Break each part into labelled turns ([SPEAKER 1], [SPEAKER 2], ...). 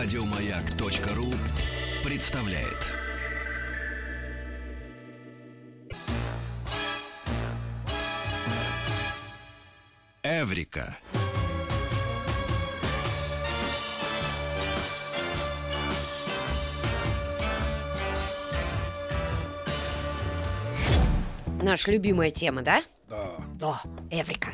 [SPEAKER 1] Радиомаяк.ру представляет. Эврика.
[SPEAKER 2] Наша любимая тема, да?
[SPEAKER 3] Да.
[SPEAKER 2] Да, Эврика.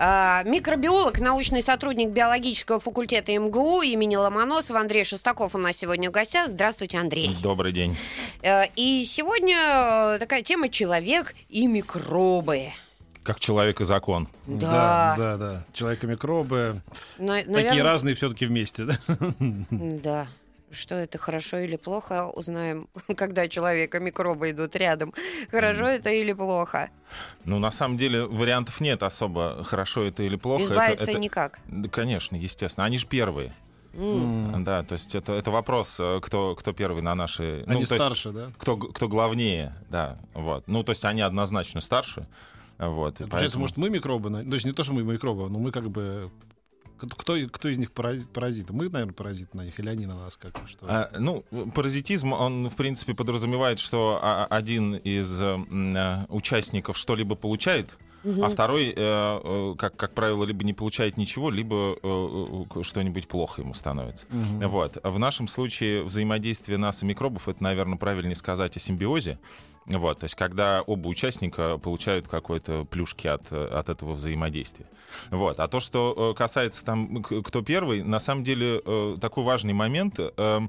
[SPEAKER 2] А, микробиолог, научный сотрудник биологического факультета МГУ имени Ломоносова Андрей Шестаков у нас сегодня в гостях. Здравствуйте, Андрей.
[SPEAKER 4] Добрый день.
[SPEAKER 2] Э, И сегодня э, такая тема «Человек и микробы».
[SPEAKER 4] Как человек и закон.
[SPEAKER 2] Да.
[SPEAKER 3] да, да. Человек и микробы.
[SPEAKER 2] На-
[SPEAKER 3] Такие
[SPEAKER 2] наверно-
[SPEAKER 3] разные все-таки вместе, да?
[SPEAKER 2] Что это хорошо или плохо, узнаем, когда человек и микробы идут рядом. Хорошо это или плохо?
[SPEAKER 4] Ну, на самом деле, вариантов нет особо, хорошо это или плохо. Это-
[SPEAKER 2] Избавиться
[SPEAKER 4] это-
[SPEAKER 2] никак.
[SPEAKER 4] Да, конечно, естественно. Они же первые.
[SPEAKER 2] М.
[SPEAKER 4] Да, то есть это, это вопрос, э, кто, кто первый на нашей...
[SPEAKER 3] Они
[SPEAKER 4] ну, то есть
[SPEAKER 3] старше, да?
[SPEAKER 4] кто, кто главнее, да. Вот. Ну, то есть они однозначно старше. Вот,
[SPEAKER 3] Получается,
[SPEAKER 4] поэтому-
[SPEAKER 3] может, мы микробы, то есть не то, что мы микробы, но мы как бы... Кто, кто из них паразит, паразит? Мы, наверное, паразиты на них, или они на нас? Как, что?
[SPEAKER 4] А, ну, паразитизм, он, в принципе, подразумевает, что один из э, э, участников что-либо получает, а второй, э, э, как, как правило, либо не получает ничего, либо э, э, что-нибудь плохо ему становится.
[SPEAKER 3] Мгм.
[SPEAKER 4] Вот. В нашем случае взаимодействие нас и микробов, это, наверное, правильнее сказать о симбиозе. Вот, то есть, когда оба участника получают какой-то плюшки от, от этого взаимодействия. Вот. А то, что э, касается там, кто первый, на самом деле э, такой важный момент. э,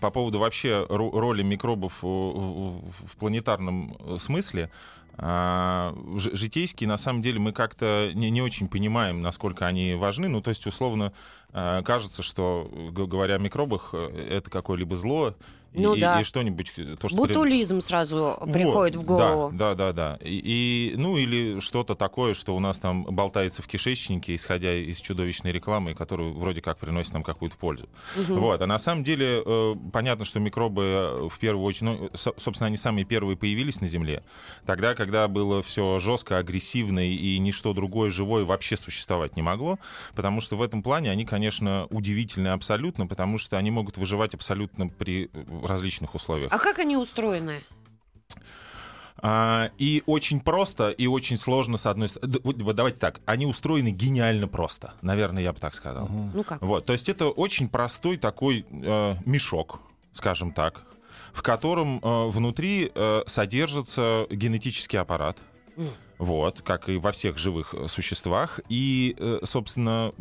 [SPEAKER 4] по поводу вообще ро- роли микробов в планетарном смысле, а, житейские, на самом деле, мы как-то не, не очень понимаем, насколько они важны. Ну, то есть, условно, кажется, что, говоря о микробах, это какое-либо зло
[SPEAKER 2] Ну
[SPEAKER 4] и-
[SPEAKER 2] да.
[SPEAKER 4] и что-нибудь... э, То, что
[SPEAKER 2] Бутулизм сразу приходит
[SPEAKER 4] вот,
[SPEAKER 2] в голову.
[SPEAKER 4] Да, да, да, да. И, и, ну или что-то такое, что у нас там болтается в кишечнике, исходя из чудовищной рекламы, которая вроде как приносит нам какую-то пользу.
[SPEAKER 2] Мгм.
[SPEAKER 4] Вот. А на самом деле э, понятно, что микробы э, в первую очередь, ну, со- собственно, они самые первые появились на Земле. Тогда, когда было все жестко, агрессивно и ничто другое живое вообще существовать не могло, потому что в этом плане они, конечно, удивительны абсолютно, потому что они могут выживать абсолютно при различных условиях.
[SPEAKER 2] А как они устроены?
[SPEAKER 4] А, и очень просто, и очень сложно, с одной стороны. Вот, давайте так, они устроены гениально просто. Наверное, я бы так сказал.
[SPEAKER 2] Ну как?
[SPEAKER 4] Вот, то есть это очень простой такой э, мешок, скажем так, в котором э, внутри э, содержится генетический аппарат. Вот, как и во всех живых э, существах. И, э, собственно,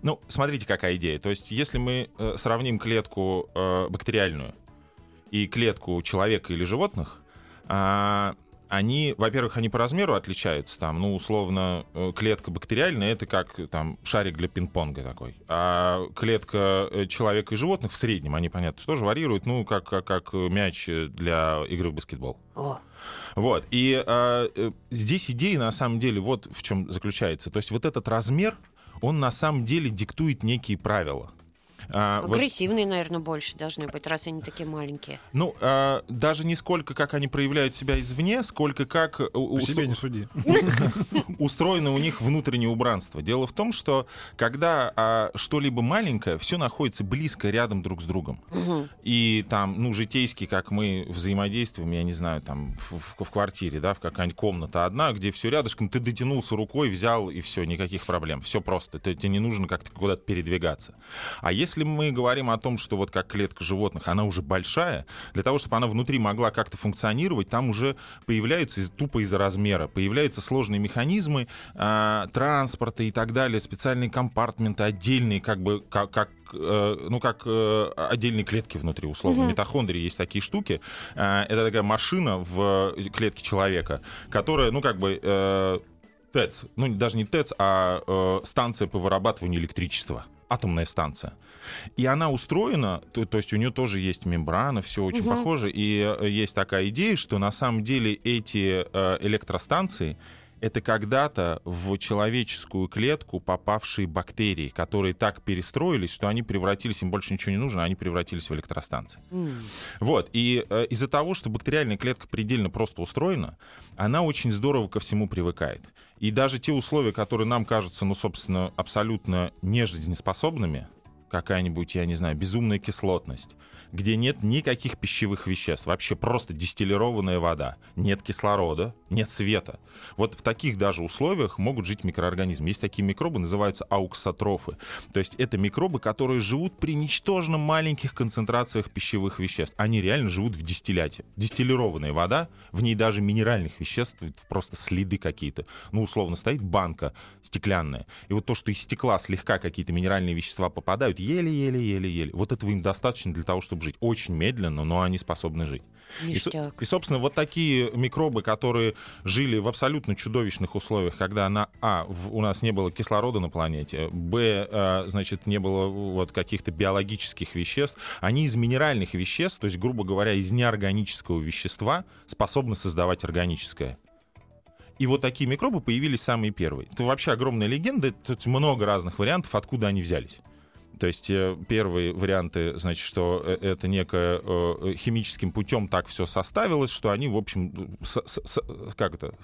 [SPEAKER 4] ну, смотрите, какая идея. То есть, если мы э, сравним клетку бактериальную и клетку человека или животных, а, они, во-первых, они по размеру отличаются. Там, ну, условно, э, клетка бактериальная это как там шарик для пинг-понга такой. А клетка э, человека и животных в среднем, они, понятно, тоже варьируют, ну, как, как, как мяч для игры в баскетбол.
[SPEAKER 2] О,
[SPEAKER 4] Вот. И а, э, здесь идея, на самом деле, вот в чем заключается. То есть вот этот размер, он на самом деле диктует некие правила. А, вот,
[SPEAKER 2] агрессивные, наверное, больше должны быть, раз они такие маленькие.
[SPEAKER 4] ну, а, даже не сколько, как они проявляют себя извне, сколько как
[SPEAKER 3] По
[SPEAKER 4] устро-
[SPEAKER 3] себе не суди.
[SPEAKER 4] устроено у них внутреннее убранство. Дело в том, что когда а, что-либо маленькое, все находится близко рядом друг с другом. И там, ну, житейски, как мы взаимодействуем, я не знаю, там, в, в- в квартире, да, в какая-нибудь комната одна, где все рядышком, ты дотянулся рукой, взял, и все, никаких проблем. Все просто. Ты- тебе не нужно как-то куда-то передвигаться. А если мы говорим о том, что вот как клетка животных, она уже большая, для того, чтобы она внутри могла как-то функционировать, там уже появляются тупо из-за размера, появляются сложные механизмы а, транспорта и так далее, специальные компартменты, отдельные, как бы, как, как э, ну, как э, отдельные клетки внутри, условно. В митохондрии есть такие штуки. А, Это такая машина в клетке человека, которая, ну, как бы... э, ТЭЦ, ну даже не ТЭЦ, а э, станция по вырабатыванию электричества, атомная станция. И она устроена, то, то есть у нее тоже есть мембрана, все очень
[SPEAKER 2] Мгм.
[SPEAKER 4] похоже, и э, есть такая идея, что на самом деле эти э, электростанции это когда-то в человеческую клетку попавшие бактерии, которые так перестроились, что они превратились, им больше ничего не нужно, они превратились в электростанции.
[SPEAKER 2] М.
[SPEAKER 4] Вот. И э, из-за того, что бактериальная клетка предельно просто устроена, она очень здорово ко всему привыкает. И даже те условия, которые нам кажутся, ну, собственно, абсолютно нежизнеспособными, какая-нибудь, я не знаю, безумная кислотность, где нет никаких пищевых веществ, вообще просто дистиллированная вода, нет кислорода, нет света. Вот в таких даже условиях могут жить микроорганизмы. Есть такие микробы, называются ауксотрофы. То есть это микробы, которые живут при ничтожно маленьких концентрациях пищевых веществ. Они реально живут в дистилляте. Дистиллированная вода, в ней даже минеральных веществ, просто следы какие-то. Ну, условно, стоит банка стеклянная. И вот то, что из стекла слегка какие-то минеральные вещества попадают, еле-еле-еле-еле. Вот этого им достаточно для того, чтобы жить. Очень медленно, но они способны жить. И, и, собственно, вот такие микробы, которые жили в абсолютно чудовищных условиях, когда на А у нас не было кислорода на планете, Б, э, значит, не было вот каких-то биологических веществ, они из минеральных веществ, то есть, грубо говоря, из неорганического вещества способны создавать органическое. И вот такие микробы появились самые первые. Это вообще огромная легенда, тут много разных вариантов, откуда они взялись. То есть э, первые варианты, значит, что э, это некое э, химическим путем так все составилось, что они, в общем, с- с- с- как это,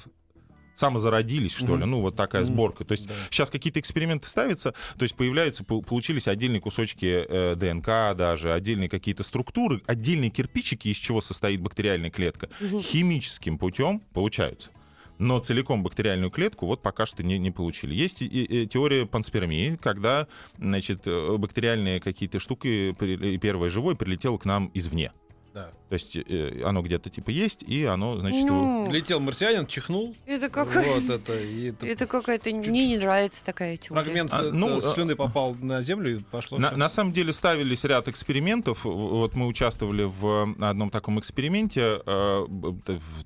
[SPEAKER 4] самозародились, что ли,
[SPEAKER 3] Мгм.
[SPEAKER 4] ну вот такая сборка. То есть
[SPEAKER 3] Да.
[SPEAKER 4] сейчас какие-то эксперименты ставятся, то есть появляются, пол- получились отдельные кусочки э, ДНК даже, отдельные какие-то структуры, отдельные кирпичики, из чего состоит бактериальная клетка,
[SPEAKER 2] Мгм.
[SPEAKER 4] химическим путем получаются. Но целиком бактериальную клетку вот пока что не, не получили. Есть и- и теория панспермии, когда значит, э, бактериальные какие-то штуки, первое живое прилетело к нам извне.
[SPEAKER 3] Да.
[SPEAKER 4] То есть э, оно где-то типа есть, и оно, значит,
[SPEAKER 2] Ну,
[SPEAKER 3] Летел марсианин, чихнул.
[SPEAKER 2] это как...
[SPEAKER 3] Вот это. И это
[SPEAKER 2] Это какая-то... Мне не нравится такая теория.
[SPEAKER 3] фрагмент
[SPEAKER 4] А, ну,
[SPEAKER 3] это
[SPEAKER 4] а-
[SPEAKER 3] слюны попал на землю и пошло.
[SPEAKER 4] На, на самом деле ставились ряд экспериментов. Вот мы участвовали в одном таком эксперименте э,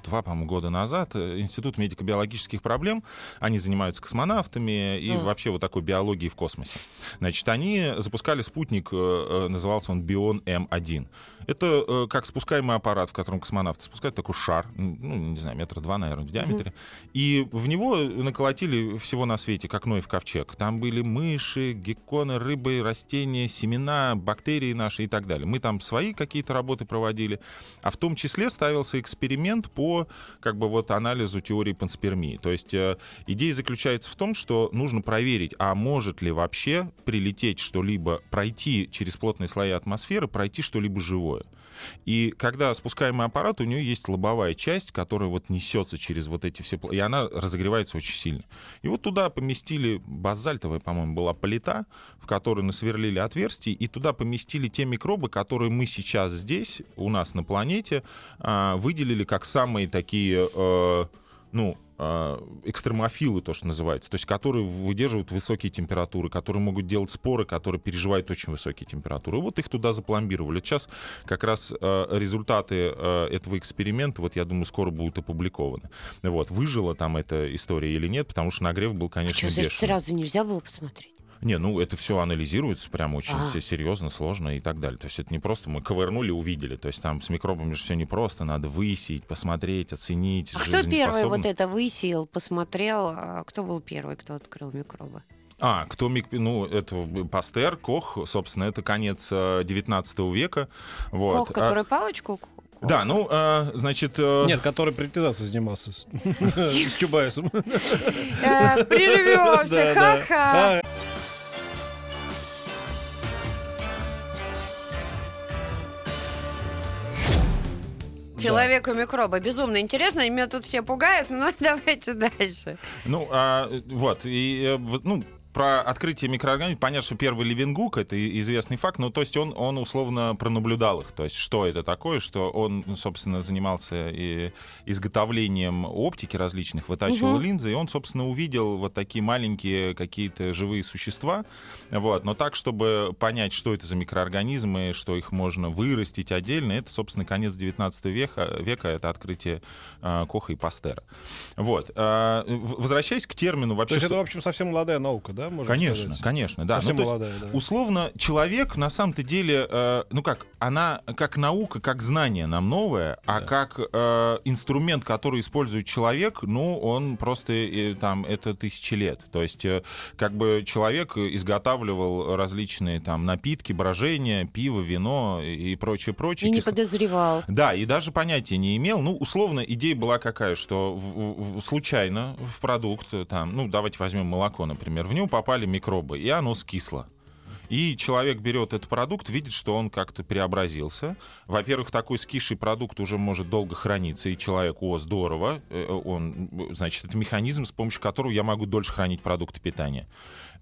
[SPEAKER 4] два, по-моему, года назад. Э, Институт медико-биологических проблем. Они занимаются космонавтами и
[SPEAKER 2] А.
[SPEAKER 4] вообще вот такой биологией в космосе. Значит, они запускали спутник, э, э, назывался он Бион М1. Это э, как спускаемый аппарат, в котором космонавты спускают такой шар, ну, не знаю, метра два, наверное, в диаметре. И в него наколотили всего на свете, как Ноев ковчег. Там были мыши, гекконы, рыбы, растения, семена, бактерии наши и так далее. Мы там свои какие-то работы проводили. А в том числе ставился эксперимент по как бы вот анализу теории панспермии. То есть э, идея заключается в том, что нужно проверить, а может ли вообще прилететь что-либо, пройти через плотные слои атмосферы, пройти что-либо живое. И когда спускаемый аппарат, у нее есть лобовая часть, которая вот несется через вот эти все... И она разогревается очень сильно. И вот туда поместили базальтовая, по-моему, была плита, в которой насверлили отверстие, и туда поместили те микробы, которые мы сейчас здесь, у нас на планете, а, выделили как самые такие, э, ну, а, экстремофилы, то, что называется, то есть которые выдерживают высокие температуры, которые могут делать споры, которые переживают очень высокие температуры. И вот их туда запломбировали. Сейчас как раз э, результаты э, этого эксперимента, вот я думаю, скоро будут опубликованы. Вот, выжила там эта история или нет, потому что нагрев был, конечно,
[SPEAKER 2] Что, значит,
[SPEAKER 4] бешеный.
[SPEAKER 2] сразу нельзя было посмотреть?
[SPEAKER 4] Не, ну это все анализируется прям очень
[SPEAKER 2] А.
[SPEAKER 4] все серьезно, сложно и так далее. То есть это не просто мы ковырнули, увидели. То есть там с микробами же все непросто, надо высеять, посмотреть, оценить.
[SPEAKER 2] А кто первый вот это высеял, посмотрел? а Кто был первый, кто открыл микробы?
[SPEAKER 4] А, кто мик... Ну, это Пастер, Кох, собственно, это конец э, 19 века. Вот.
[SPEAKER 2] Кох,
[SPEAKER 4] А,
[SPEAKER 2] который палочку? Кох?
[SPEAKER 4] Да, ну, э, значит... э,
[SPEAKER 3] Нет, который приватизацией занимался с с Чубайсом.
[SPEAKER 2] Э, Прервемся, ха-ха.
[SPEAKER 3] А,
[SPEAKER 2] Человек и микробы. Безумно интересно. Меня тут все пугают, но давайте дальше.
[SPEAKER 4] Ну, а, вот, и, э, ну, про открытие микроорганизмов, понятно, что первый Левенгук, это известный факт, но то есть он, он условно пронаблюдал их, то есть что это такое, что он, собственно, занимался и изготовлением оптики различных, вытачивал
[SPEAKER 2] Мгм.
[SPEAKER 4] линзы, и он, собственно, увидел вот такие маленькие какие-то живые существа, вот, но так, чтобы понять, что это за микроорганизмы, что их можно вырастить отдельно, это, собственно, конец 19 века, века это открытие а, Коха и Пастера. Вот. в- возвращаясь к термину
[SPEAKER 3] То
[SPEAKER 4] вообще...
[SPEAKER 3] есть
[SPEAKER 4] что-
[SPEAKER 3] это, в общем, совсем молодая наука, да, можно
[SPEAKER 4] Конечно,
[SPEAKER 3] сказать?
[SPEAKER 4] конечно, да.
[SPEAKER 3] Совсем
[SPEAKER 4] Ну, то есть,
[SPEAKER 3] молодая, да.
[SPEAKER 4] Условно, человек на самом-то деле, э, ну как, она как наука, как знание нам новое, а
[SPEAKER 3] Да.
[SPEAKER 4] как э, инструмент, который использует человек, ну, он просто э, там, это тысячи лет. То есть, э, как бы человек изготавливал различные там напитки, брожения, пиво, вино и прочее, прочее.
[SPEAKER 2] И не
[SPEAKER 4] кисло-
[SPEAKER 2] подозревал.
[SPEAKER 4] да, и даже понятия не имел. Ну, условно, идея была какая, что в- в- случайно в продукт, э, там, ну, давайте возьмем молоко, например, в него попали микробы, и оно скисло. И человек берет этот продукт, видит, что он как-то преобразился. Во-первых, такой скисший продукт уже может долго храниться, и человек, о, здорово, э, он, значит, это механизм, с помощью которого я могу дольше хранить продукты питания.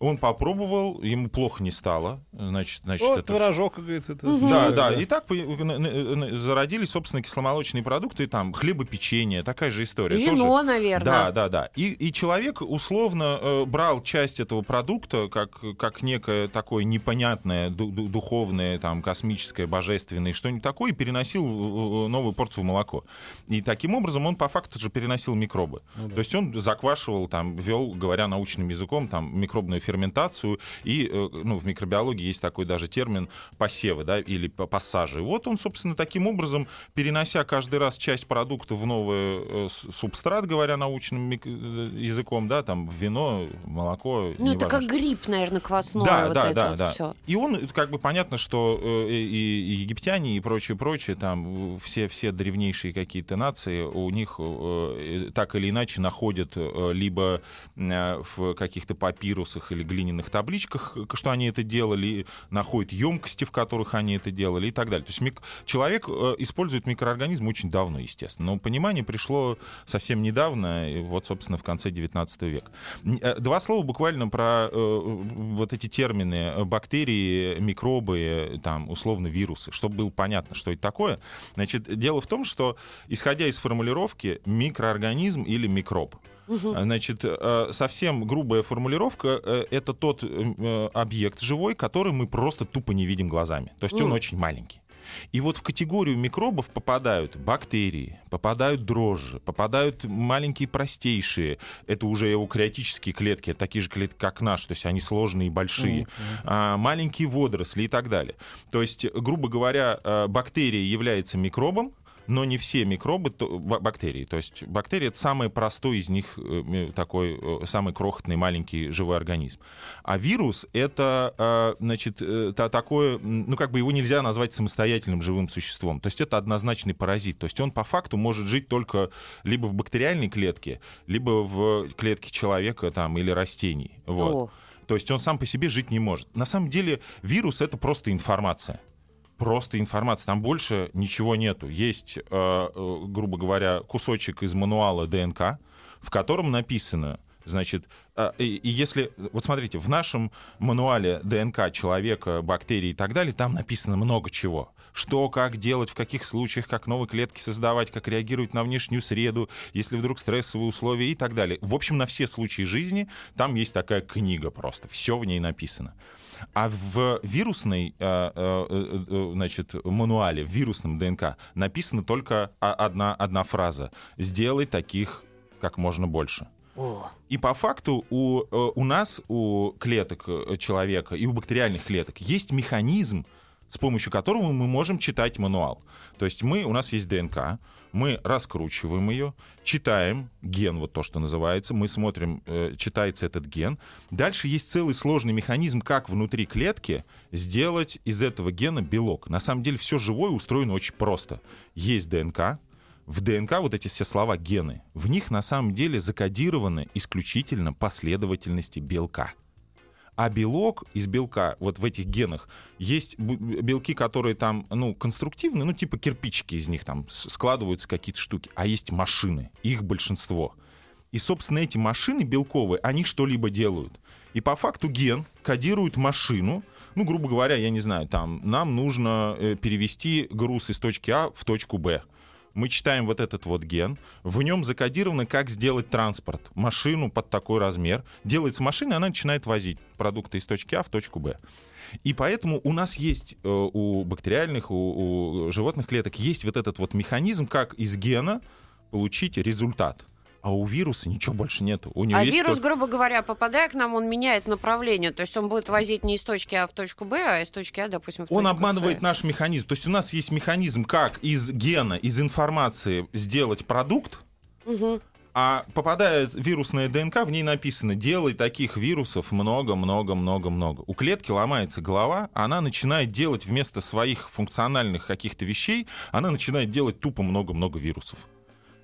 [SPEAKER 4] Он попробовал, ему плохо не стало. Значит, значит,
[SPEAKER 3] Вот
[SPEAKER 4] это...
[SPEAKER 3] творожок, как говорится. это-
[SPEAKER 4] Да, да. И так зародились, собственно, кисломолочные продукты, там, хлебопечение, такая же история.
[SPEAKER 2] Вино,
[SPEAKER 4] Тоже-
[SPEAKER 2] наверное.
[SPEAKER 4] Да, да, да. И, и человек условно э, брал часть этого продукта как, как некое такое непонятное, ду- ду- духовное, там, космическое, божественное, что-нибудь такое, и переносил э, э, новую порцию в молоко. И таким образом он по факту же переносил микробы.
[SPEAKER 3] Ну да.
[SPEAKER 4] То есть он заквашивал, там, вел, говоря научным языком, там, микробную ферментацию. И э, ну, в микробиологии есть такой даже термин посевы, да, или по- пассажи. Вот он, собственно, таким образом, перенося каждый раз часть продукта в новый субстрат, говоря научным языком, да, там, вино, молоко.
[SPEAKER 2] Ну, это
[SPEAKER 4] неважно
[SPEAKER 2] как грипп, наверное, квасное.
[SPEAKER 4] Да,
[SPEAKER 2] вот
[SPEAKER 4] да, да,
[SPEAKER 2] вот
[SPEAKER 4] да.
[SPEAKER 2] Всё.
[SPEAKER 4] И он, как бы понятно, что э, и, и египтяне, и прочее, прочее, там все, все древнейшие какие-то нации, у них э, э, так или иначе находят либо в каких-то папирусах или глиняных табличках, что они это делали, находят емкости, в которых они это делали и так далее. То есть мик- человек использует микроорганизм очень давно, естественно, но понимание пришло совсем недавно, и вот, собственно, в конце 19 века. Два слова буквально про вот эти термины бактерии, микробы, там, условно, вирусы, чтобы было понятно, что это такое. Значит, дело в том, что, исходя из формулировки, микроорганизм или микроб. Значит, э, совсем грубая формулировка э, — это тот э, объект живой, который мы просто тупо не видим глазами. То есть он очень маленький. И вот в категорию микробов попадают бактерии, попадают дрожжи, попадают маленькие простейшие, это уже эукариотические клетки, такие же клетки, как наш, то есть они сложные и большие, а, маленькие водоросли и так далее. То есть, грубо говоря, э, бактерия является микробом, но не все микробы то- ба- бактерии. То есть бактерии это самый простой из них э, такой э, самый крохотный маленький живой организм. А вирус это э, значит э, та- такое, ну как бы его нельзя назвать самостоятельным живым существом. То есть это однозначный паразит. То есть он по факту может жить только либо в бактериальной клетке, либо в клетке человека там или растений. Вот.
[SPEAKER 2] О,
[SPEAKER 4] То есть он сам по себе жить не может. На самом деле вирус это просто информация. Просто информация. Там больше ничего нету. Есть, э, э, грубо говоря, кусочек из мануала ДНК, в котором написано, значит, э, и, если, вот смотрите, в нашем мануале ДНК человека, бактерий и так далее, там написано много чего. Что, как делать, в каких случаях, как новые клетки создавать, как реагировать на внешнюю среду, если вдруг стрессовые условия и так далее. В общем, на все случаи жизни там есть такая книга просто. Все в ней написано. А в вирусной, э, э, э, значит, мануале, в вирусном ДНК написана только одна, одна фраза. «Сделай таких как можно больше».
[SPEAKER 2] о.
[SPEAKER 4] И по факту у, у нас, у клеток человека и у бактериальных клеток есть механизм, с помощью которого мы можем читать мануал. То есть мы, у нас есть ДНК, мы раскручиваем ее, читаем ген, вот то, что называется, мы смотрим, э, читается этот ген. Дальше есть целый сложный механизм, как внутри клетки сделать из этого гена белок. На самом деле все живое устроено очень просто. Есть ДНК, в ДНК вот эти все слова гены, в них на самом деле закодированы исключительно последовательности белка. А белок из белка, вот в этих генах, есть белки, которые там, ну, конструктивные, ну, типа кирпичики из них там складываются какие-то штуки, а есть машины, их большинство. И, собственно, эти машины белковые, они что-либо делают. И по факту ген кодирует машину, ну, грубо говоря, я не знаю, там, нам нужно э, перевести груз из точки А в точку Б. Мы читаем вот этот вот ген, в нем закодировано, как сделать транспорт, машину под такой размер. Делается машина, она начинает возить продукты из точки А в точку Б. И поэтому у нас есть, э, у бактериальных, у, у животных клеток, есть вот этот вот механизм, как из гена получить результат. А у вируса ничего больше нету. У него
[SPEAKER 2] А
[SPEAKER 4] есть
[SPEAKER 2] вирус,
[SPEAKER 4] только-
[SPEAKER 2] грубо говоря, попадая к нам, он меняет направление. То есть он будет возить не из точки А в точку Б, а из точки А, допустим, в
[SPEAKER 4] Он
[SPEAKER 2] точку
[SPEAKER 4] обманывает
[SPEAKER 2] С.
[SPEAKER 4] наш механизм. То есть у нас есть механизм, как из гена, из информации сделать продукт,
[SPEAKER 2] Мгм.
[SPEAKER 4] а попадает вирусная ДНК, в ней написано «делай таких вирусов много-много-много-много». У клетки ломается голова, она начинает делать вместо своих функциональных каких-то вещей, она начинает делать тупо много-много вирусов.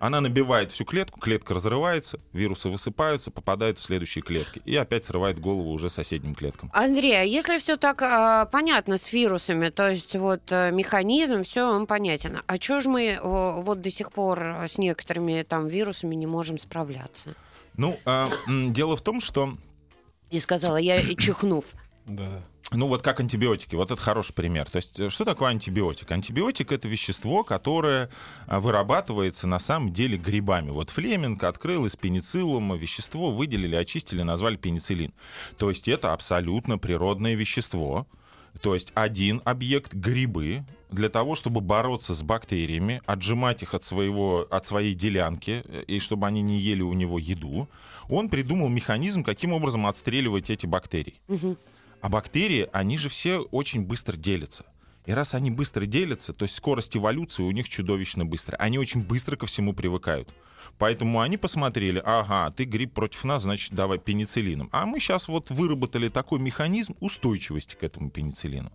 [SPEAKER 4] Она набивает всю клетку, клетка разрывается, вирусы высыпаются, попадают в следующие клетки. И опять срывает голову уже соседним клеткам.
[SPEAKER 2] Андрей, а если все так а, понятно с вирусами, то есть вот а, механизм, все он понятен. А что же мы вот до сих пор с некоторыми там вирусами не можем справляться?
[SPEAKER 4] Ну, м, дело в том, что
[SPEAKER 2] И сказала я, чихнув.
[SPEAKER 3] Да.
[SPEAKER 4] Ну вот как антибиотики, вот это хороший пример. То есть э, что такое антибиотик? Антибиотик это вещество, которое а, вырабатывается на самом деле грибами. Вот Флеминг открыл из пенициллума вещество, выделили, очистили, назвали пенициллин. То есть это абсолютно природное вещество. То есть один объект грибы для того, чтобы бороться с бактериями, отжимать их от, своего, от своей делянки, э, и чтобы они не ели у него еду, он придумал механизм, каким образом отстреливать эти бактерии.
[SPEAKER 2] Мгм.
[SPEAKER 4] А бактерии, они же все очень быстро делятся. И раз они быстро делятся, то есть скорость эволюции у них чудовищно быстрая. Они очень быстро ко всему привыкают. Поэтому они посмотрели, ага, ты гриб против нас, значит, давай пенициллином. А мы сейчас вот выработали такой механизм устойчивости к этому пенициллину.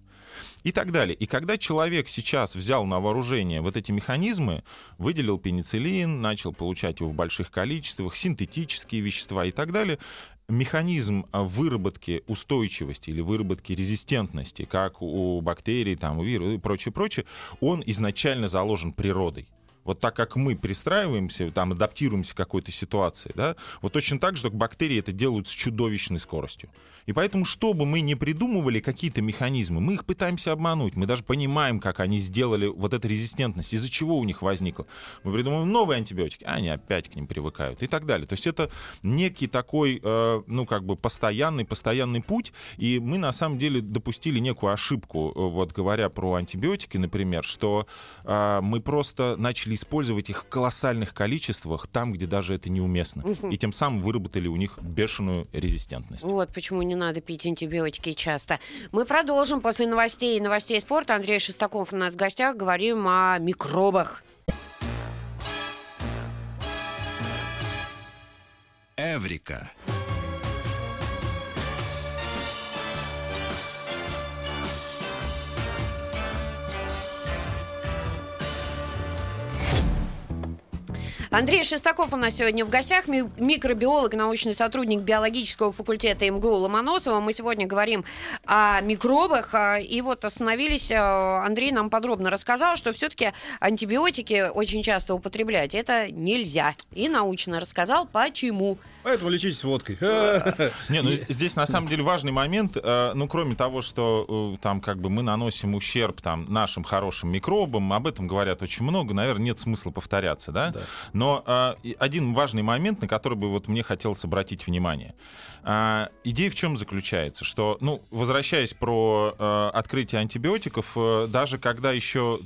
[SPEAKER 4] И так далее. И когда человек сейчас взял на вооружение вот эти механизмы, выделил пенициллин, начал получать его в больших количествах, синтетические вещества и так далее, механизм а, выработки устойчивости или выработки резистентности, как у бактерий, там, у вирусов и прочее, прочее, он изначально заложен природой. Вот так как мы пристраиваемся, там, адаптируемся к какой-то ситуации, да, вот точно так же, только бактерии это делают с чудовищной скоростью. И поэтому, что бы мы ни придумывали какие-то механизмы, мы их пытаемся обмануть. Мы даже понимаем, как они сделали вот эту резистентность, из-за чего у них возникла. Мы придумываем новые антибиотики, а они опять к ним привыкают и так далее. То есть это некий такой, э, ну, как бы постоянный, постоянный путь. И мы, на самом деле, допустили некую ошибку, э, вот говоря про антибиотики, например, что э, мы просто начали использовать их в колоссальных количествах там, где даже это неуместно. И тем самым выработали у них бешеную резистентность.
[SPEAKER 2] Вот почему не надо пить антибиотики часто. Мы продолжим после новостей и новостей спорта. Андрей Шестаков у нас в гостях. Говорим о микробах.
[SPEAKER 1] Эврика.
[SPEAKER 2] Андрей Шестаков у нас сегодня в гостях, ми- микробиолог, научный сотрудник биологического факультета МГУ Ломоносова. Мы сегодня говорим о микробах, а, и вот остановились, а, Андрей нам подробно рассказал, что все-таки антибиотики очень часто употреблять это нельзя. И научно рассказал, почему.
[SPEAKER 3] Поэтому лечитесь водкой.
[SPEAKER 4] Не, ну здесь на самом деле важный момент, э, ну кроме того, что э, там как бы мы наносим ущерб там нашим хорошим микробам, об этом говорят очень много, наверное, нет смысла повторяться, да?
[SPEAKER 3] Да.
[SPEAKER 4] Но э, один важный момент, на который бы вот мне хотелось обратить внимание. Идея в чем заключается? Что, ну, возвращаясь про открытие антибиотиков, даже когда еще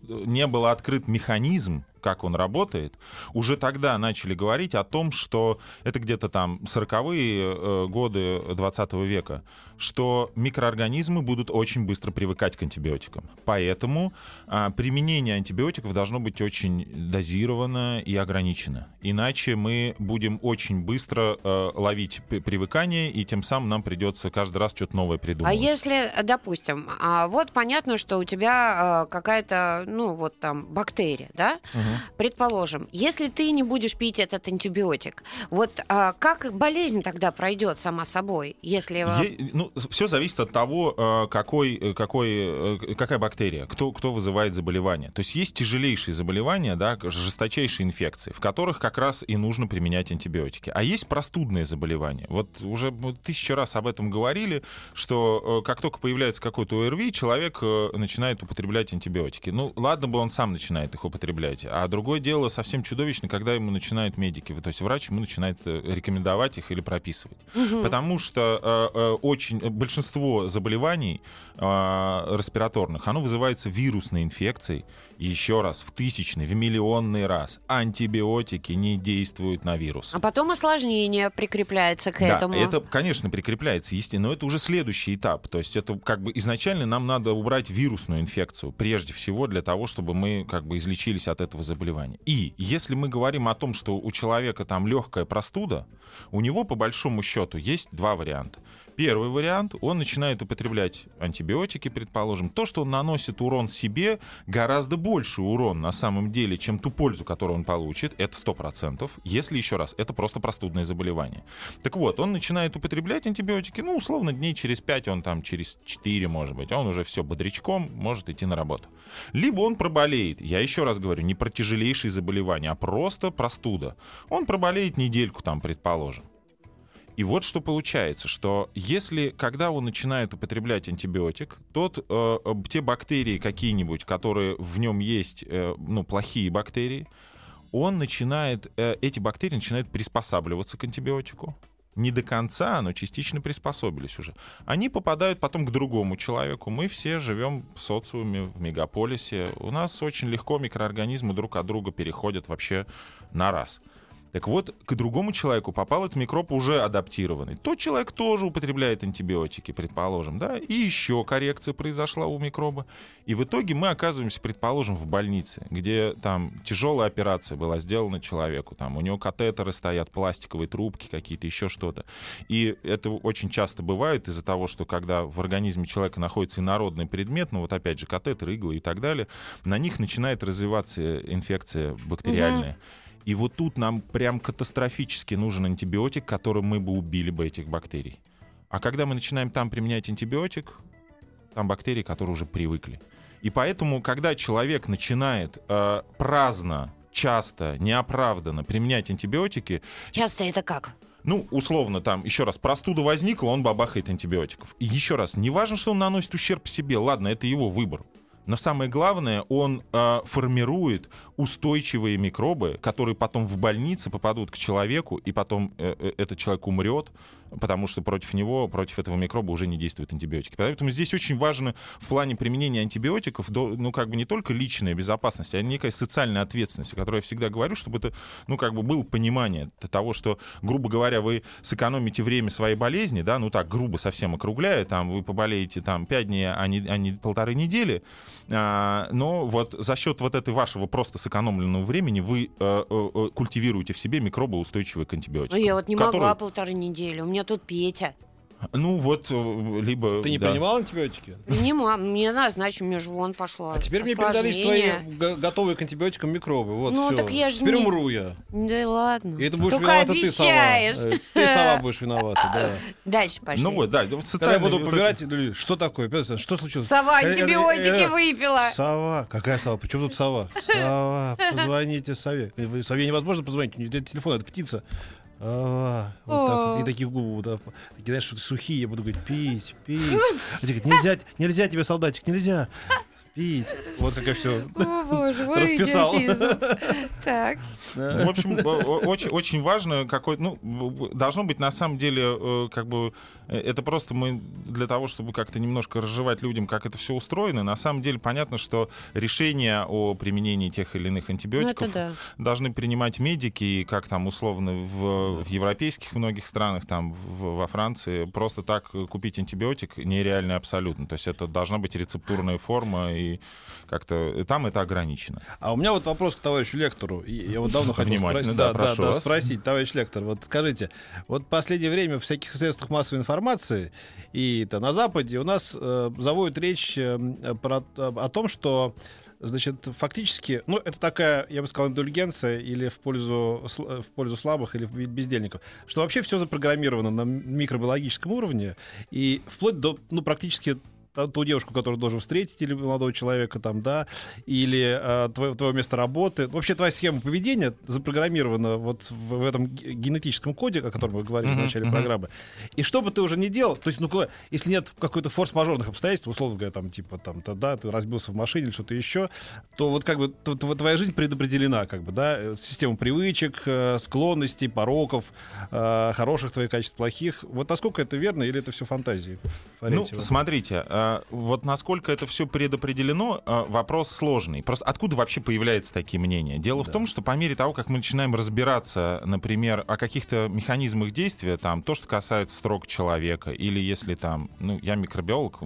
[SPEAKER 4] не был открыт механизм, как он работает, уже тогда начали говорить о том, что это где-то там 40-е э, годы 20 века, что микроорганизмы будут очень быстро привыкать к антибиотикам. Поэтому а, применение антибиотиков должно быть очень дозировано и ограничено. Иначе мы будем очень быстро э, ловить привыкание, и тем самым нам придется каждый раз что-то новое
[SPEAKER 2] А
[SPEAKER 4] придумывать.
[SPEAKER 2] если, допустим, а вот понятно, что у тебя а, какая-то, ну вот там, бактерия, да?
[SPEAKER 4] Мгм.
[SPEAKER 2] Предположим, если ты не будешь пить этот антибиотик, вот а, как болезнь тогда пройдет сама собой, если... а,
[SPEAKER 4] Е- ну, все зависит от того, э, какой, э, какой, э, какая бактерия, кто, кто вызывает заболевание. То есть есть тяжелейшие заболевания, да, жесточайшие инфекции, в которых как раз и нужно применять антибиотики. А есть простудные заболевания. Вот уже тысячу раз об этом говорили, что как только появляется какой-то ОРВИ, человек начинает употреблять антибиотики. Ну, ладно бы он сам начинает их употреблять, а другое дело совсем чудовищно, когда ему начинают медики, то есть врач ему начинает рекомендовать их или прописывать. Потому что э, э, очень э, большинство заболеваний э, респираторных, оно вызывается вирусной инфекцией. И еще раз, в тысячный, в миллионный раз антибиотики не действуют на вирус.
[SPEAKER 2] А потом осложнение прикрепляется к
[SPEAKER 4] Да,
[SPEAKER 2] этому.
[SPEAKER 4] это, конечно, прикрепляется, естественно, но это уже следующий этап. То есть это как бы изначально нам надо убрать вирусную инфекцию, прежде всего для того, чтобы мы как бы излечились от этого заболевания. И если мы говорим о том, что у человека там легкая простуда, у него по большому счету есть два варианта. Первый вариант, он начинает употреблять антибиотики, предположим. То, что он наносит урон себе, гораздо больше урон на самом деле, чем ту пользу, которую он получит, это 100%. Если, еще раз, это просто простудное заболевание. Так вот, он начинает употреблять антибиотики, ну, условно, дней через 5, он там через 4, может быть, он уже все бодрячком, может идти на работу. Либо он проболеет, я еще раз говорю, не про тяжелейшие заболевания, а просто простуда. Он проболеет недельку там, предположим. И вот что получается, что если, когда он начинает употреблять антибиотик, тот, э, э, те бактерии какие-нибудь, которые в нем есть, э, ну, плохие бактерии, он начинает, э, эти бактерии начинают приспосабливаться к антибиотику. Не до конца, но частично приспособились уже. Они попадают потом к другому человеку. Мы все живем в социуме, в мегаполисе. У нас очень легко микроорганизмы друг от друга переходят вообще на раз. Так вот, к другому человеку попал этот микроб уже адаптированный. Тот человек тоже употребляет антибиотики, предположим, да, и еще коррекция произошла у микроба. И в итоге мы оказываемся, предположим, в больнице, где там тяжелая операция была сделана человеку, там у него катетеры стоят, пластиковые трубки какие-то, еще что-то. И это очень часто бывает из-за того, что когда в организме человека находится инородный предмет, ну вот опять же катетер, иглы и так далее, на них начинает развиваться инфекция бактериальная. Угу. И вот тут нам прям катастрофически нужен антибиотик, которым мы бы убили бы этих бактерий. А когда мы начинаем там применять антибиотик, там бактерии, которые уже привыкли. И поэтому, когда человек начинает э, праздно, часто, неоправданно применять антибиотики...
[SPEAKER 2] Часто это как?
[SPEAKER 4] Ну, условно, там, еще раз, простуда возникла, он бабахает антибиотиков. И еще раз, не важно, что он наносит ущерб себе, ладно, это его выбор. Но самое главное, он э, формирует устойчивые микробы, которые потом в больнице попадут к человеку, и потом э, э, этот человек умрет, потому что против него, против этого микроба уже не действуют антибиотики. Поэтому здесь очень важно в плане применения антибиотиков, ну, как бы не только личная безопасность, а некая социальная ответственность, о которой я всегда говорю, чтобы это, ну, как бы было понимание того, что, грубо говоря, вы сэкономите время своей болезни, да, ну, так, грубо совсем округляя, там, вы поболеете там 5 дней, а не, а не полторы недели, а, но вот за счет вот этой вашего просто сэкономленного времени вы а, а, культивируете в себе микробы, устойчивые к антибиотикам.
[SPEAKER 2] Ну, я вот не которые... могла полторы недели, у меня тут Петя.
[SPEAKER 4] Ну вот, э, либо...
[SPEAKER 3] Ты не да. принимал антибиотики?
[SPEAKER 2] Принимал. Мне назначили, мне же вон пошло.
[SPEAKER 3] А теперь мне передались твои готовые к антибиотикам микробы. Вот
[SPEAKER 2] ну,
[SPEAKER 3] все.
[SPEAKER 2] так я же
[SPEAKER 3] Теперь
[SPEAKER 2] не...
[SPEAKER 3] умру я.
[SPEAKER 2] Да ладно.
[SPEAKER 3] И это будешь
[SPEAKER 2] Только
[SPEAKER 3] виновата
[SPEAKER 2] обещаешь.
[SPEAKER 3] ты сама. Э, ты сама будешь виновата, да.
[SPEAKER 2] Дальше пошли.
[SPEAKER 4] Ну вот, да.
[SPEAKER 3] Вот Когда я буду побирать, что такое? Что случилось?
[SPEAKER 2] Сова э, антибиотики выпила.
[SPEAKER 3] Сова? Какая сова? Почему тут сова? Сова, позвоните сове. Сове невозможно позвонить, у нее телефон, это птица. А, вот так, и такие губы, да, такие, знаешь, сухие, я буду говорить, пить, пить. А говорят, нельзя, нельзя тебе, солдатик, нельзя пить. Вот как я все расписал.
[SPEAKER 2] Так.
[SPEAKER 4] В общем, очень, очень важно, какой, ну, должно быть на самом деле, э, как бы, э, это просто мы для того, чтобы как-то немножко разжевать людям, как это все устроено. На самом деле понятно, что решения о применении тех или иных антибиотиков ну, да. должны принимать медики, и как там условно в, в европейских многих странах, там в, во Франции, просто так купить антибиотик нереально абсолютно. То есть это должна быть рецептурная форма, и как-то там это ограничено.
[SPEAKER 3] А у меня вот вопрос к товарищу лектору. Я вот давно хотел спросить, да, да, да, спросить, товарищ лектор, вот скажите, вот в последнее время в всяких средствах массовой информации и то на Западе у нас э, заводят речь э, про, о том, что Значит, фактически, ну, это такая, я бы сказал, индульгенция или в пользу, в пользу слабых или бездельников, что вообще все запрограммировано на микробиологическом уровне и вплоть до, ну, практически ту девушку, которую должен встретить, или молодого человека там, да, или э, твое, твое место работы. Вообще твоя схема поведения запрограммирована вот в, в этом генетическом коде, о котором мы говорили mm-hmm, в начале mm-hmm. программы. И что бы ты уже не делал, то есть, ну, если нет какой-то форс-мажорных обстоятельств, условно говоря, там, типа, там, то, да, ты разбился в машине или что-то еще, то вот как бы то, то, твоя жизнь предопределена, как бы, да, э, система привычек, э, склонностей, пороков, э, хороших твоих качеств, плохих. Вот насколько это верно или это все фантазии?
[SPEAKER 4] Ну, смотрите, вот насколько это все предопределено, э, вопрос сложный. Просто откуда вообще появляются такие мнения? Дело да. в том, что по мере того, как мы начинаем разбираться, например, о каких-то механизмах действия, там, то, что касается строк человека, или если там, ну, я микробиолог,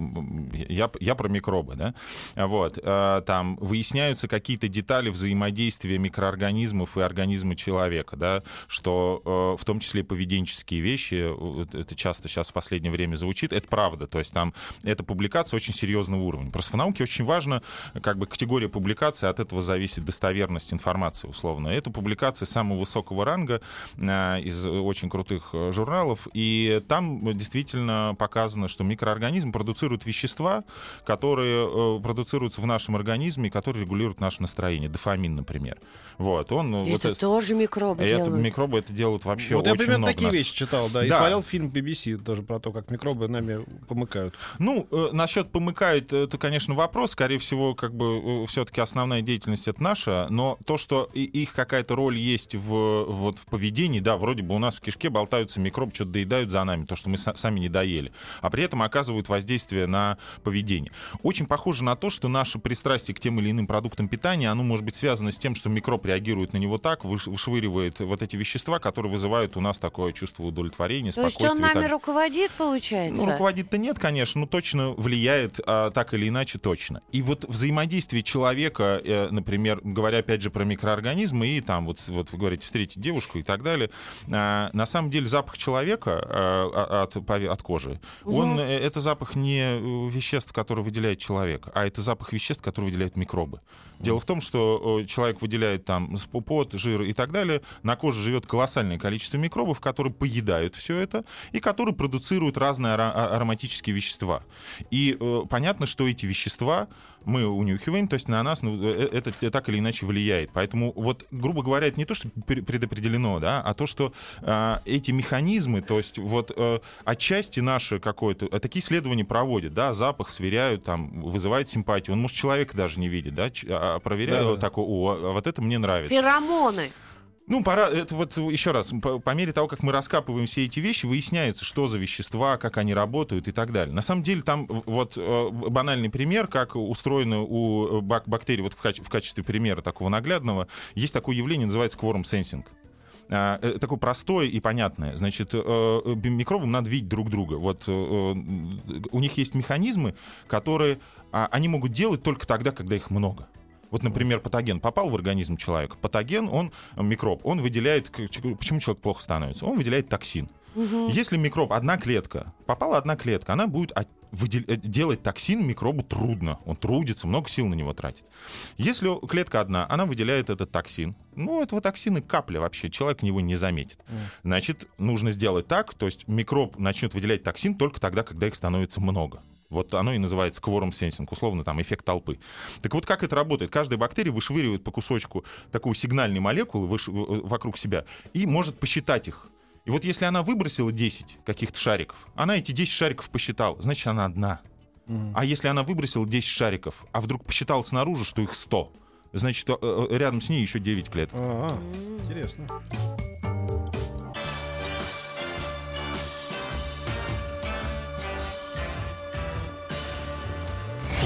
[SPEAKER 4] я, я про микробы, да, вот, э, там выясняются какие-то детали взаимодействия микроорганизмов и организма человека, да, что э, в том числе поведенческие вещи, это часто сейчас в последнее время звучит, это правда, то есть там эта публикация очень серьезного уровня. Просто в науке очень важно, как бы категория публикации, от этого зависит достоверность информации, условно. Это публикация самого высокого ранга э, из очень крутых журналов, и там действительно показано, что микроорганизм продуцирует вещества, которые продуцируются в нашем организме, которые регулируют наше настроение. Дофамин, например. Вот, он,
[SPEAKER 2] это вот это, тоже микробы это, делают.
[SPEAKER 4] Микробы это делают вообще
[SPEAKER 3] вот
[SPEAKER 4] очень
[SPEAKER 3] я примерно
[SPEAKER 4] много.
[SPEAKER 3] такие нас... вещи читал, да, и да. смотрел фильм BBC тоже про то, как микробы нами помыкают.
[SPEAKER 4] Ну, э, насчет помыкают, это, конечно, вопрос. Скорее всего, как бы э, все-таки основная деятельность это наша, но то, что их какая-то роль есть в, вот, в поведении, да, вроде бы у нас в кишке болтаются микробы, что-то доедают за нами, то, что мы сами не доели, а при этом оказывают воздействие на поведение. Очень похоже на то, что наше пристрастие к тем или иным продуктам питания, оно может быть связано с тем, что микроб реагирует на него так, вышвыривает вот эти вещества, которые вызывают у нас такое чувство удовлетворения,
[SPEAKER 2] То
[SPEAKER 4] спокойствия.
[SPEAKER 2] То есть он нами руководит, получается?
[SPEAKER 4] Ну, руководит-то нет, конечно, но точно влияет, а, так или иначе, точно. И вот взаимодействие человека, э, например, говоря опять же про микроорганизмы, и там вот, вот вы говорите, встретить девушку и так далее, а, на самом деле запах человека а, от, от кожи, угу. он, э, это запах не э, веществ, которые выделяет человек, а это запах веществ, которые выделяют микробы. Дело в том, что человек выделяет там пот, жир и так далее, на коже живет колоссальное количество микробов, которые поедают все это и которые продуцируют разные ароматические вещества. И э, понятно, что эти вещества мы унюхиваем, то есть на нас ну, э, это так или иначе влияет. Поэтому вот, грубо говоря, это не то, что предопределено, да, а то, что э, эти механизмы, то есть вот э, отчасти наши какое-то, э, такие исследования проводят, да, запах сверяют, там, вызывает симпатию. Он, может, человека даже не видит, да, а проверяет да. такой, о, а вот это мне нравится.
[SPEAKER 2] Феромоны.
[SPEAKER 4] Ну, пора, это вот еще раз, по, по мере того, как мы раскапываем все эти вещи, выясняется, что за вещества, как они работают и так далее. На самом деле, там вот э, банальный пример, как устроено у бак бактерий, вот в, каче в качестве примера такого наглядного, есть такое явление, называется кворум сенсинг а, э, такое простое и понятное. Значит, э, микробам надо видеть друг друга. Вот у них есть механизмы, которые а, они могут делать только тогда, когда их много. Вот, например, патоген попал в организм человека. Патоген, он, микроб, он выделяет... Почему человек плохо становится? Он выделяет токсин. Угу. Если микроб, одна клетка, попала одна клетка, она будет выдел... Э, делать токсин микробу трудно. Он трудится, много сил на него тратит. Если клетка одна, она выделяет этот токсин. Ну, этого токсина капля вообще, человек него не заметит. Значит, нужно сделать так, то есть микроб начнет выделять токсин только тогда, когда их становится много. Вот оно и называется кворум сенсинг, условно там эффект толпы. Так вот, как это работает? Каждая бактерия вышвыривает по кусочку такую сигнальной молекулы выш... вокруг себя и может посчитать их. И вот если она выбросила 10 каких-то шариков, она эти 10 шариков посчитала, значит, она одна. Mm. А если она выбросила 10 шариков, а вдруг посчитала снаружи, что их 100, значит, э, э, рядом с ней еще 9 клеток.
[SPEAKER 3] А-а, интересно.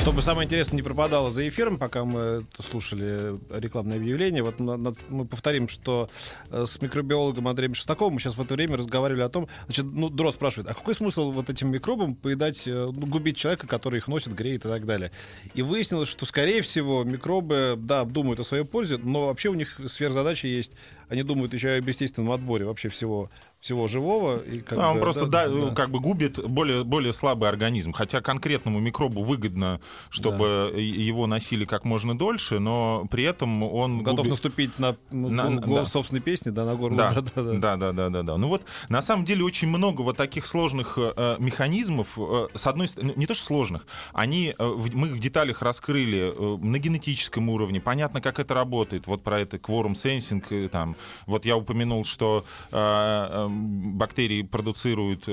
[SPEAKER 3] Чтобы самое интересное не пропадало за эфиром, пока мы слушали рекламное объявление, вот мы повторим, что э, с микробиологом Андреем Шестаковым мы сейчас в это время разговаривали о том, значит, ну, Дрозд спрашивает, а какой смысл вот этим микробам поедать, э, ну, губить человека, который их носит, греет и так далее. И выяснилось, что, скорее всего, микробы, да, думают о своей пользе, но вообще у них сверхзадача есть они думают еще об естественном отборе вообще всего всего живого. И
[SPEAKER 4] как а, бы, он просто да, да, как бы губит более, более слабый организм. Хотя конкретному микробу выгодно, чтобы да. его носили как можно дольше, но при этом он...
[SPEAKER 3] Готов губит... наступить на, ну, на, на голос да. собственной песни, да, на горло.
[SPEAKER 4] Да. Да, да, да. да, да, да, да, да. Ну вот, на самом деле, очень много вот таких сложных э, механизмов, э, с одной стороны, не то что сложных, они, э, мы их в деталях раскрыли э, на генетическом уровне, понятно, как это работает, вот про это кворум сенсинг, э, там, вот я упомянул, что э, бактерии продуцируют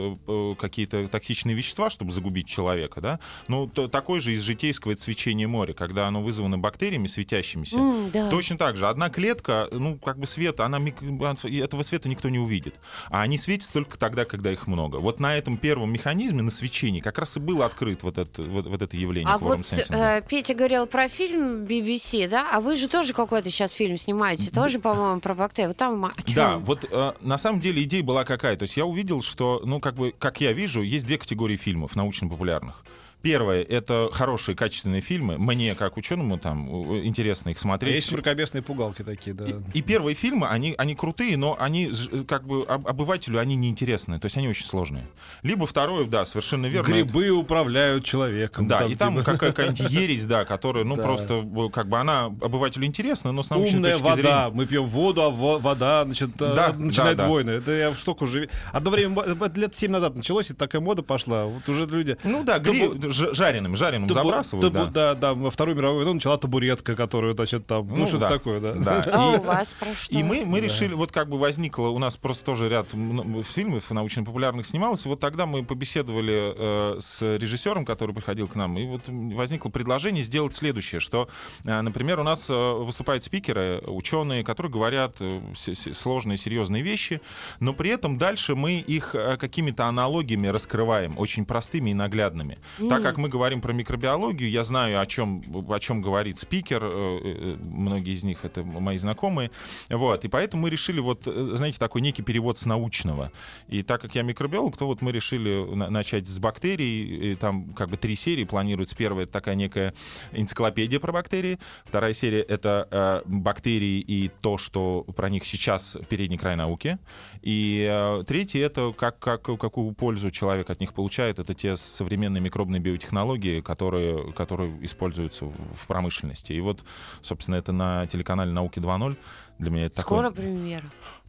[SPEAKER 4] какие-то токсичные вещества, чтобы загубить человека, да, ну, то, такой же из житейского это свечение моря, когда оно вызвано бактериями светящимися. Mm, да. Точно так же. Одна клетка, ну, как бы света, она, этого света никто не увидит. А они светятся только тогда, когда их много. Вот на этом первом механизме, на свечении, как раз и был открыт вот это, вот, вот это явление.
[SPEAKER 2] А вот э, Петя говорил про фильм BBC, да? А вы же тоже какой-то сейчас фильм снимаете, тоже, по-моему, про бактерии. Вот там
[SPEAKER 4] Да, вот э, на самом деле идея была какая. То есть я увидел, что, ну, как бы, как я вижу, есть две категории фильмов научно-популярных. Первое — это хорошие, качественные фильмы. Мне, как ученому, там интересно их смотреть.
[SPEAKER 3] Есть мракобесные пугалки такие, да.
[SPEAKER 4] И, и первые фильмы, они, они крутые, но они, как бы, обывателю они неинтересные. То есть они очень сложные. Либо второе, да, совершенно верно.
[SPEAKER 3] Грибы это... управляют человеком.
[SPEAKER 4] Да, там, и там типа... какая-нибудь ересь, да, которая, ну, да. просто, как бы, она обывателю интересна, но с научной
[SPEAKER 3] Умная
[SPEAKER 4] точки
[SPEAKER 3] вода.
[SPEAKER 4] Зрения...
[SPEAKER 3] Мы пьем воду, а вода, значит, э, да, начинает да, да. войны. Это я штуку уже... Одно время, лет семь назад началось, и такая мода пошла. Вот уже люди...
[SPEAKER 4] Ну да, гриб жареным, жареным табу, забрасывают. Табу,
[SPEAKER 3] да. да, да, во Вторую мировую войну начала табуретка, которую, значит, там, ну, ну что-то да, такое, да. да.
[SPEAKER 2] А у вас про что?
[SPEAKER 4] И мы, мы да. решили, вот как бы возникло, у нас просто тоже ряд фильмов научно-популярных снималось, и вот тогда мы побеседовали э, с режиссером, который приходил к нам, и вот возникло предложение сделать следующее, что, э, например, у нас э, выступают спикеры, ученые, которые говорят э, сложные, серьезные вещи, но при этом дальше мы их э, какими-то аналогиями раскрываем, очень простыми и наглядными. Mm. Так как мы говорим про микробиологию, я знаю, о чем, о чем говорит спикер, э, э, многие из них это мои знакомые, вот, и поэтому мы решили вот, э, знаете, такой некий перевод с научного. И так как я микробиолог, то вот мы решили начать с бактерий, и там как бы три серии планируется. Первая — это такая некая энциклопедия про бактерии, вторая серия — это бактерии и то, что про них сейчас передний край науки, и э, третье — это как, как, какую пользу человек от них получает, это те современные микробные биотехнологии, которые, которые используются в промышленности. И вот, собственно, это на телеканале «Науки 2.0». Для меня это
[SPEAKER 2] Скоро
[SPEAKER 4] такой...
[SPEAKER 2] премьера.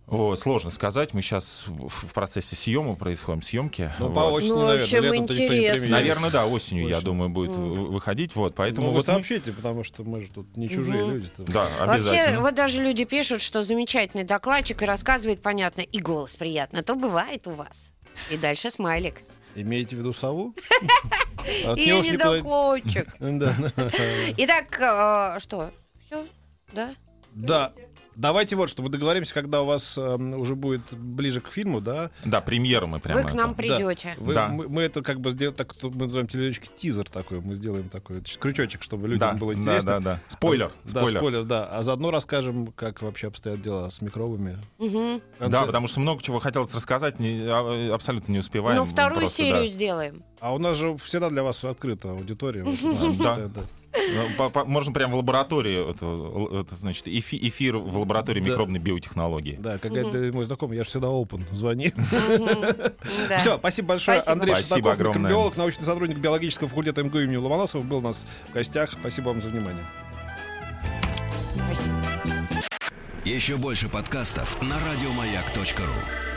[SPEAKER 4] О, сложно сказать. Мы сейчас в процессе съема происходим съемки.
[SPEAKER 3] Ну, вот. по осени, ну, наверное. Летом
[SPEAKER 2] интересно.
[SPEAKER 4] Не наверное, да, осенью, осенью, я думаю, будет mm. выходить. Вот, поэтому ну,
[SPEAKER 3] вы
[SPEAKER 4] вот
[SPEAKER 3] сообщите, мы... потому что мы же тут не чужие mm-hmm. люди. -то.
[SPEAKER 4] Да, обязательно.
[SPEAKER 2] Вообще, вот даже люди пишут, что замечательный докладчик и рассказывает понятно, и голос приятно. То бывает у вас. И дальше смайлик.
[SPEAKER 3] Имеете в виду сову?
[SPEAKER 2] Или недоклочек. Итак, а, что? Все? Да?
[SPEAKER 3] Да. Давайте вот, чтобы договоримся, когда у вас э, уже будет ближе к фильму, да?
[SPEAKER 4] Да, премьеру мы прямо.
[SPEAKER 2] Вы к нам придете.
[SPEAKER 3] Да. Вы, да. Мы, мы это как бы сделаем, так мы называем телевизорчик тизер такой, мы сделаем такой крючочек, чтобы людям да, было интересно.
[SPEAKER 4] Да, да, да. Спойлер.
[SPEAKER 3] А, спойлер. Да, спойлер, да. А заодно расскажем, как вообще обстоят дела с микробами.
[SPEAKER 2] Угу.
[SPEAKER 4] Да, потому что много чего хотелось рассказать, не, а, абсолютно не успеваем.
[SPEAKER 2] Ну, вторую просто, серию да. сделаем.
[SPEAKER 3] А у нас же всегда для вас открыта аудитория.
[SPEAKER 4] Да. Ну, можно прямо в лаборатории, это, это значит, эфи, эфир в лаборатории да. микробной биотехнологии.
[SPEAKER 3] Да, какая-то мой знакомый, я же всегда open, звони. Все, спасибо большое. Андрей
[SPEAKER 4] спасибо
[SPEAKER 3] Шестаков, микробиолог, научный сотрудник биологического факультета МГУ имени Ломоносова, был у нас в гостях. Спасибо вам за внимание.
[SPEAKER 1] Еще больше подкастов на радиомаяк.ру